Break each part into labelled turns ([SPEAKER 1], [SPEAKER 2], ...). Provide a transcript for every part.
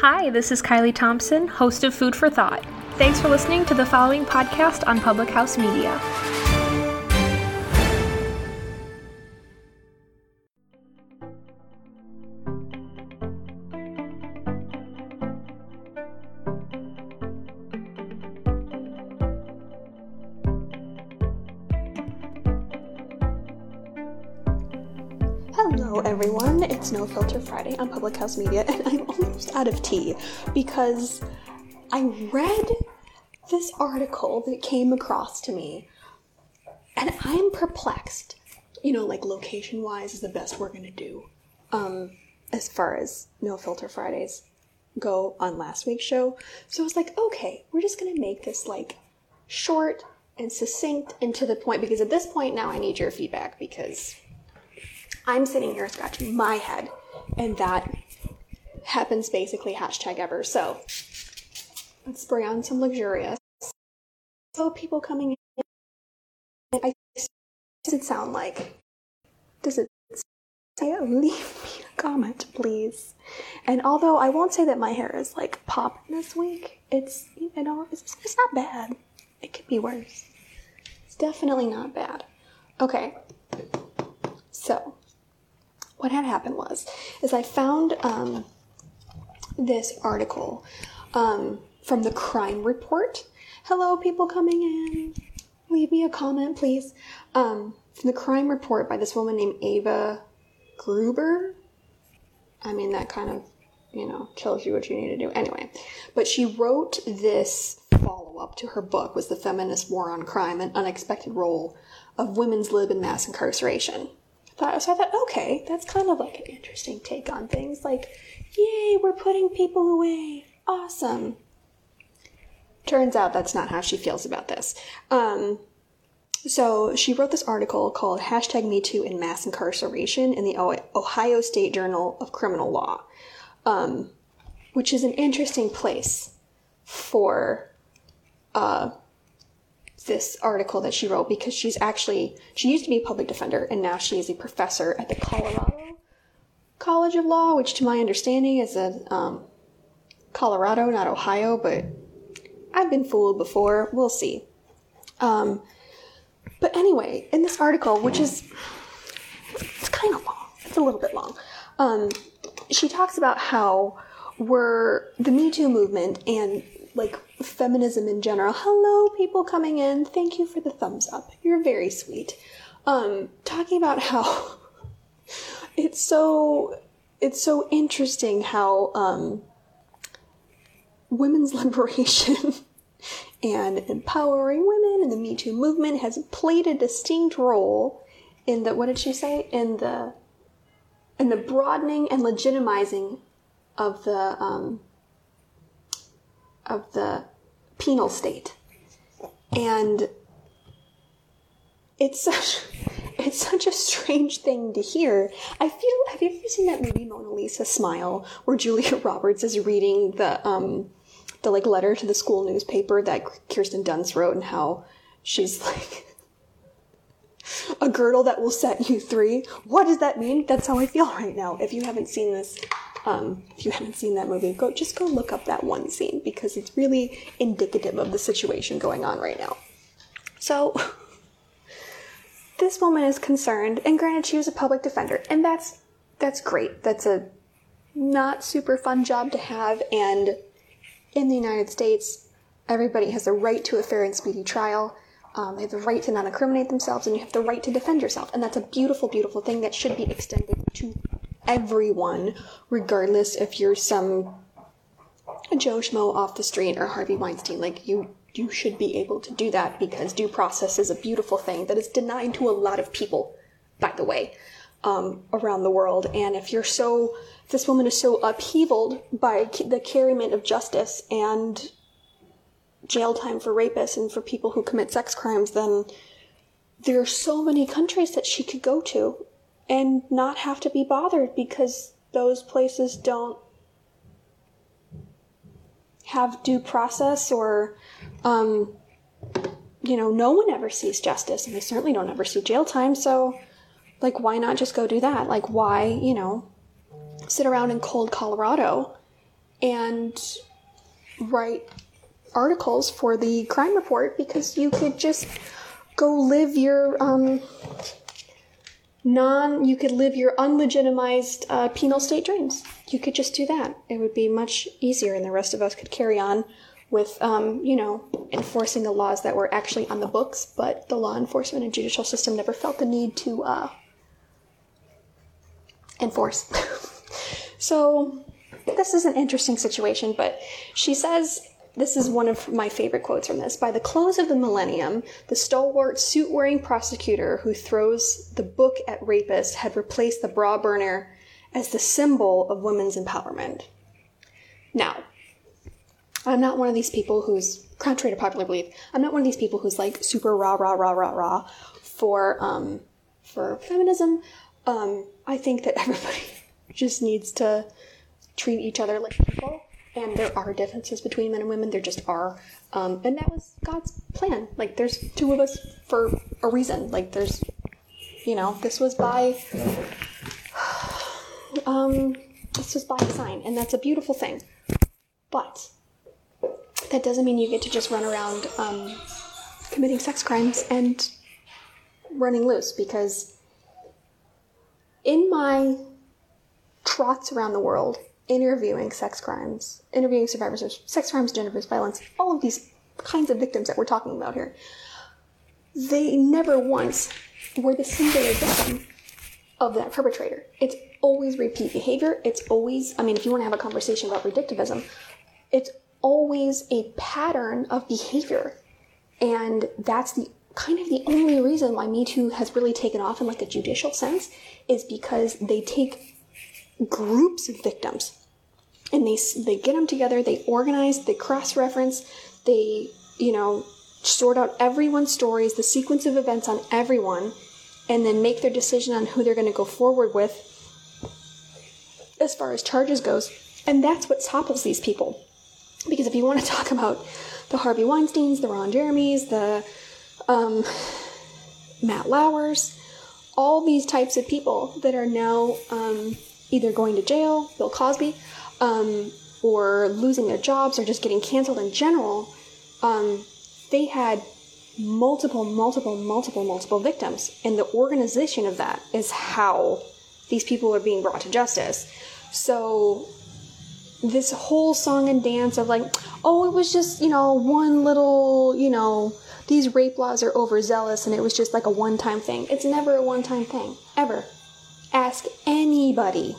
[SPEAKER 1] Hi, this is Kylie Thompson, host of Food for Thought. Thanks for listening to the following podcast on Public House Media.
[SPEAKER 2] Hello, everyone. It's No Filter Friday on Public House Media, and I'm almost out of tea because I read this article that came across to me, and I'm perplexed. You know, like location wise is the best we're gonna do. Um, as far as No Filter Fridays go on last week's show. So I was like, okay, we're just gonna make this like short and succinct and to the point because at this point now I need your feedback because I'm sitting here scratching my head, and that happens basically hashtag ever. So let's spray on some luxurious. So people coming in, I does it sound like? Does it say leave me a comment, please? And although I won't say that my hair is like popping this week, it's you know it's, it's not bad. It could be worse. It's definitely not bad. Okay. So, what had happened was is I found um, this article um, from the crime report. Hello, people coming in. Leave me a comment, please. Um, from the crime report by this woman named Aya Gruber. I mean, that kind of, you know, tells you what you need to do. Anyway, but she wrote this follow up to her book was the feminist war on crime an unexpected role of women's lib and mass incarceration thought, so I thought, okay, that's kind of like an interesting take on things. Like, yay, we're putting people away. Awesome. Turns out that's not how she feels about this. Um, so she wrote this article called hashtag MeToo in Mass Incarceration in the Ohio State Journal of Criminal Law, um, which is an interesting place for uh, this article that she wrote because she's actually she used to be a public defender and now she is a professor at the Colorado College of Law, which to my understanding is a um, Colorado, not Ohio, but I've been fooled before. We'll see. Um, but anyway, in this article, which is it's kind of long, it's a little bit long. Um, she talks about how we're the Me Too movement and like feminism in general. Hello, people coming in. Thank you for the thumbs up. You're very sweet. Um, talking about how it's so it's so interesting how um, women's liberation and empowering women and the Me Too movement has played a distinct role in the what did she say in the in the broadening and legitimizing of the um, of the penal state. And it's such it's such a strange thing to hear. I feel have you ever seen that movie Mona Lisa Smile where Julia Roberts is reading the um the like letter to the school newspaper that Kirsten Dunst wrote and how she's like a girdle that will set you free. What does that mean? That's how I feel right now. If you haven't seen this, um, if you haven't seen that movie, go just go look up that one scene because it's really indicative of the situation going on right now. So this woman is concerned, and granted, she was a public defender, and that's that's great. That's a not super fun job to have, and in the United States, everybody has a right to a fair and speedy trial. Um, they have the right to not incriminate themselves, and you have the right to defend yourself. And that's a beautiful, beautiful thing that should be extended to everyone, regardless if you're some Joe Schmo off the street or Harvey Weinstein. Like you, you should be able to do that because due process is a beautiful thing that is denied to a lot of people. By the way, um, around the world. And if you're so, this woman is so upheavaled by the carryment of justice and jail time for rapists and for people who commit sex crimes, then there are so many countries that she could go to and not have to be bothered because those places don't have due process or um, you know no one ever sees justice and they certainly don't ever see jail time. So like why not just go do that? Like why you know sit around in cold colorado and write articles for the crime report because you could just go live your um, non you could live your unlegitimized uh, penal state dreams. You could just do that. It would be much easier and the rest of us could carry on with um, you know enforcing the laws that were actually on the books but the law enforcement and judicial system never felt the need to uh, enforce. So this is an interesting situation but she says this is one of my favorite quotes from this. By the close of the millennium, the stalwart suit wearing prosecutor who throws the book at rapists had replaced the bra burner as the symbol of women's empowerment. Now, I'm not one of these people who's, contrary to popular belief, I'm not one of these people who's like super rah rah rah rah rah for um, for feminism. Um, I think that everybody just needs to treat each other like people and there are differences between men and women. There just are, um, and that was God's plan. Like, there's two of us for a reason. Like, there's, you know, this was by, um, this was by design, and that's a beautiful thing. But that doesn't mean you get to just run around um, committing sex crimes and running loose because in my trots around the world interviewing sex crimes, interviewing survivors of sex crimes, gender-based violence, all of these kinds of victims that we're talking about here, they never once were the singular victim of that perpetrator. It's always repeat behavior. It's always, I mean, if you want to have a conversation about redictivism, it's always a pattern of behavior. And that's the kind of the only reason why Me Too has really taken off in like a judicial sense is because they take groups of victims and they they get them together they organize they cross reference they you know sort out everyone's stories the sequence of events on everyone and then make their decision on who they're going to go forward with as far as charges goes. And that's what topples these people. Because if you want to talk about the harvey weinsteins the ron jeremys the um, matt lauers all these types of people that are now um, either going to jail bill cosby um, or losing their jobs or just getting canceled in general, um, they had multiple, multiple, multiple, multiple victims. And the organization of that is how these people are being brought to justice. So this whole song and dance of like, oh, it was just, you know, one little, you know, these rape laws are overzealous and it was just like a one time thing. It's never a one time thing, ever. Ask anybody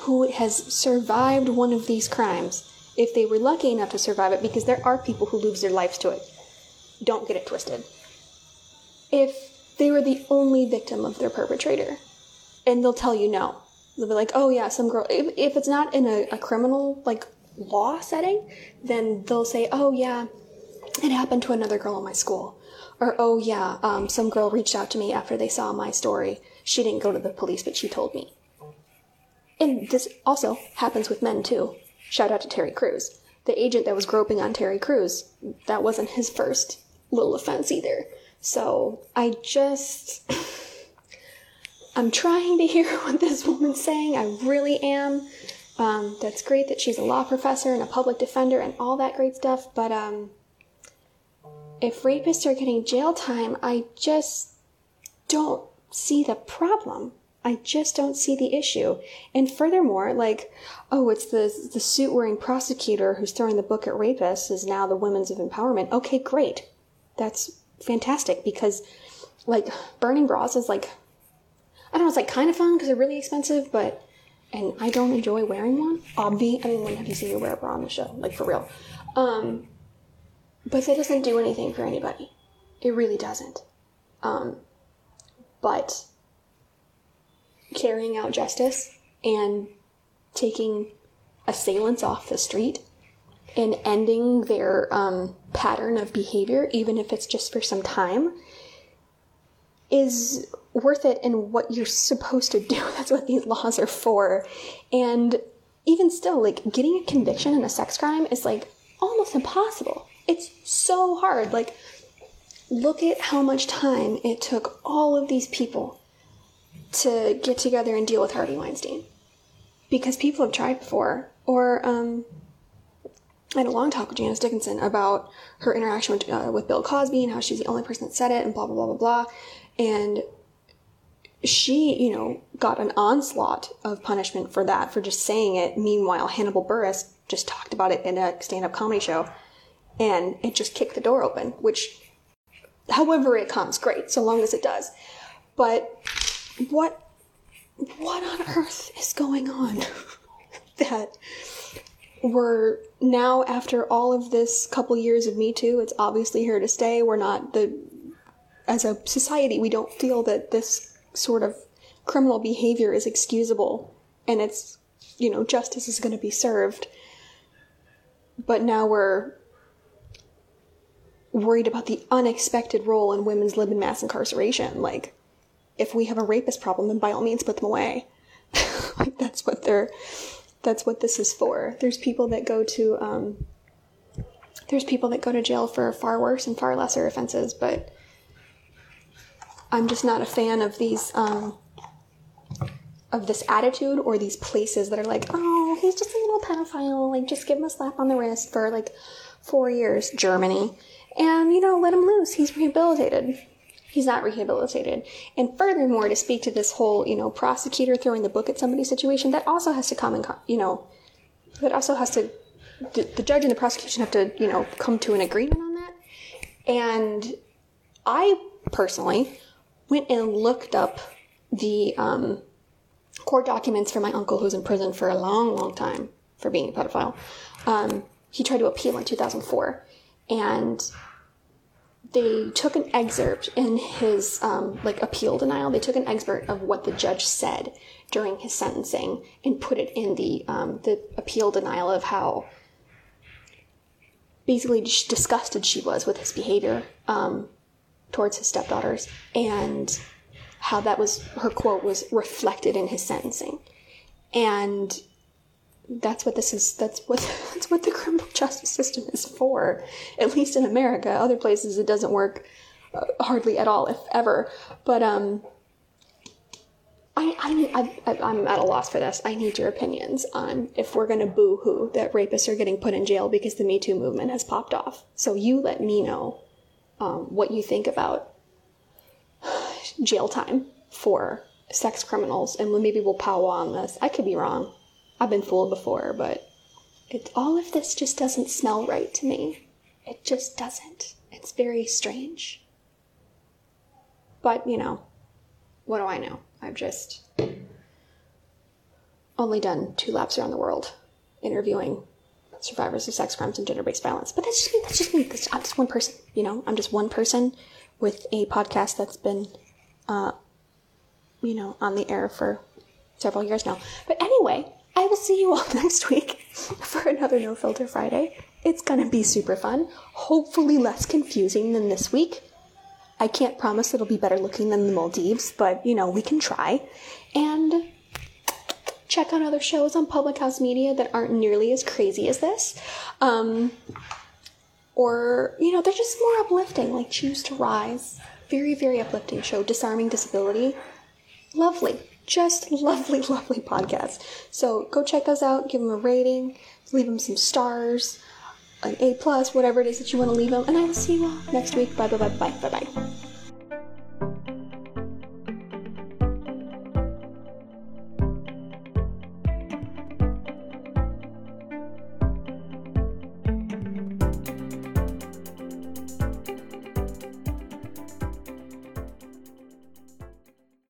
[SPEAKER 2] who has survived one of these crimes, if they were lucky enough to survive it, because there are people who lose their lives to it. Don't get it twisted. If they were the only victim of their perpetrator, and they'll tell you no. They'll be like, oh yeah, some girl. If, if it's not in a, a criminal, like, law setting, then they'll say, oh yeah, it happened to another girl in my school. Or, oh yeah, um, some girl reached out to me after they saw my story. She didn't go to the police, but she told me. And this also happens with men too. Shout out to Terry Crews. The agent that was groping on Terry Crews, that wasn't his first little offense either. So I just. I'm trying to hear what this woman's saying. I really am. Um, that's great that she's a law professor and a public defender and all that great stuff, but um, if rapists are getting jail time, I just don't see the problem. I just don't see the issue. And furthermore, like, oh, it's the the suit wearing prosecutor who's throwing the book at rapists is now the women's of empowerment. Okay, great. That's fantastic because like burning bras is like I don't know, it's like kind of fun because they're really expensive, but and I don't enjoy wearing one. Obvi, I mean, when have you seen me wear a bra on the show? Like for real. Um, but that doesn't do anything for anybody. It really doesn't. Um, but carrying out justice and taking assailants off the street and ending their um, pattern of behavior, even if it's just for some time, is worth it in what you're supposed to do. That's what these laws are for. And even still, like getting a conviction in a sex crime is like almost impossible. It's so hard. Like, look at how much time it took all of these people to get together and deal with Harvey Weinstein. Because people have tried before. Or, um, I had a long talk with Janice Dickinson about her interaction with, uh, with Bill Cosby and how she's the only person that said it and blah, blah, blah, blah, blah. And she, you know, got an onslaught of punishment for that, for just saying it. Meanwhile, Hannibal Buress just talked about it in a stand up comedy show and it just kicked the door open, which, however it comes, great, so long as it does. But what, what on earth is going on that we're now after all of this couple years of Me Too, it's obviously here to stay. We're not the, as a society, we don't feel that this sort of criminal behavior is excusable and it's, you know, justice is going to be served. But now we're worried about the unexpected role in women's live in mass incarceration. Like, if we have a rapist problem, then by all means put them away. like, that's what they're, that's what this is for. There's people that go to, um, there's people that go to jail for far worse and far lesser offenses, but I'm just not a fan of these, um, of this attitude or these places that are like, oh, he's just a little pedophile, like just give him a slap on the wrist for like four years, Germany, and you know, let him loose. He's rehabilitated. He's not rehabilitated. And furthermore, to speak to this whole, you know, prosecutor throwing the book at somebody situation, that also has to come and, you know, that also has to, the, the judge and the prosecution have to, you know, come to an agreement on that. And I personally went and looked up the um, court documents for my uncle who's in prison for a long, long time for being a pedophile. Um, he tried to appeal in 2004. And they took an excerpt in his um, like appeal denial. They took an excerpt of what the judge said during his sentencing and put it in the um, the appeal denial of how basically disgusted she was with his behavior um, towards his stepdaughters and how that was her quote was reflected in his sentencing and that's what this is that's what that's what the criminal justice system is for at least in america other places it doesn't work uh, hardly at all if ever but um I, I, I, I'm at a loss for this. I need your opinions on if we're going to boo hoo that rapists are getting put in jail because the Me Too movement has popped off. So you let me know um, what you think about jail time for sex criminals, and maybe we'll powwow on this. I could be wrong. I've been fooled before, but it, all of this just doesn't smell right to me. It just doesn't. It's very strange. But, you know, what do I know? I've just only done two laps around the world interviewing survivors of sex crimes and gender based violence. But that's just me. That's just me. That's, I'm just one person. You know, I'm just one person with a podcast that's been, uh, you know, on the air for several years now. But anyway, I will see you all next week for another No Filter Friday. It's gonna be super fun. Hopefully, less confusing than this week. I can't promise it'll be better looking than the Maldives, but you know, we can try. And check out other shows on Public House Media that aren't nearly as crazy as this. Um, or, you know, they're just more uplifting, like Choose to Rise. Very, very uplifting show. Disarming Disability. Lovely. Just lovely, lovely podcast. So go check those out, give them a rating, leave them some stars, an A plus, whatever it is that you want to leave them. And I will see you all next week. Bye bye bye bye bye bye.